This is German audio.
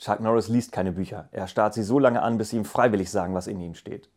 Chuck Norris liest keine Bücher. Er starrt sie so lange an, bis sie ihm freiwillig sagen, was in ihnen steht.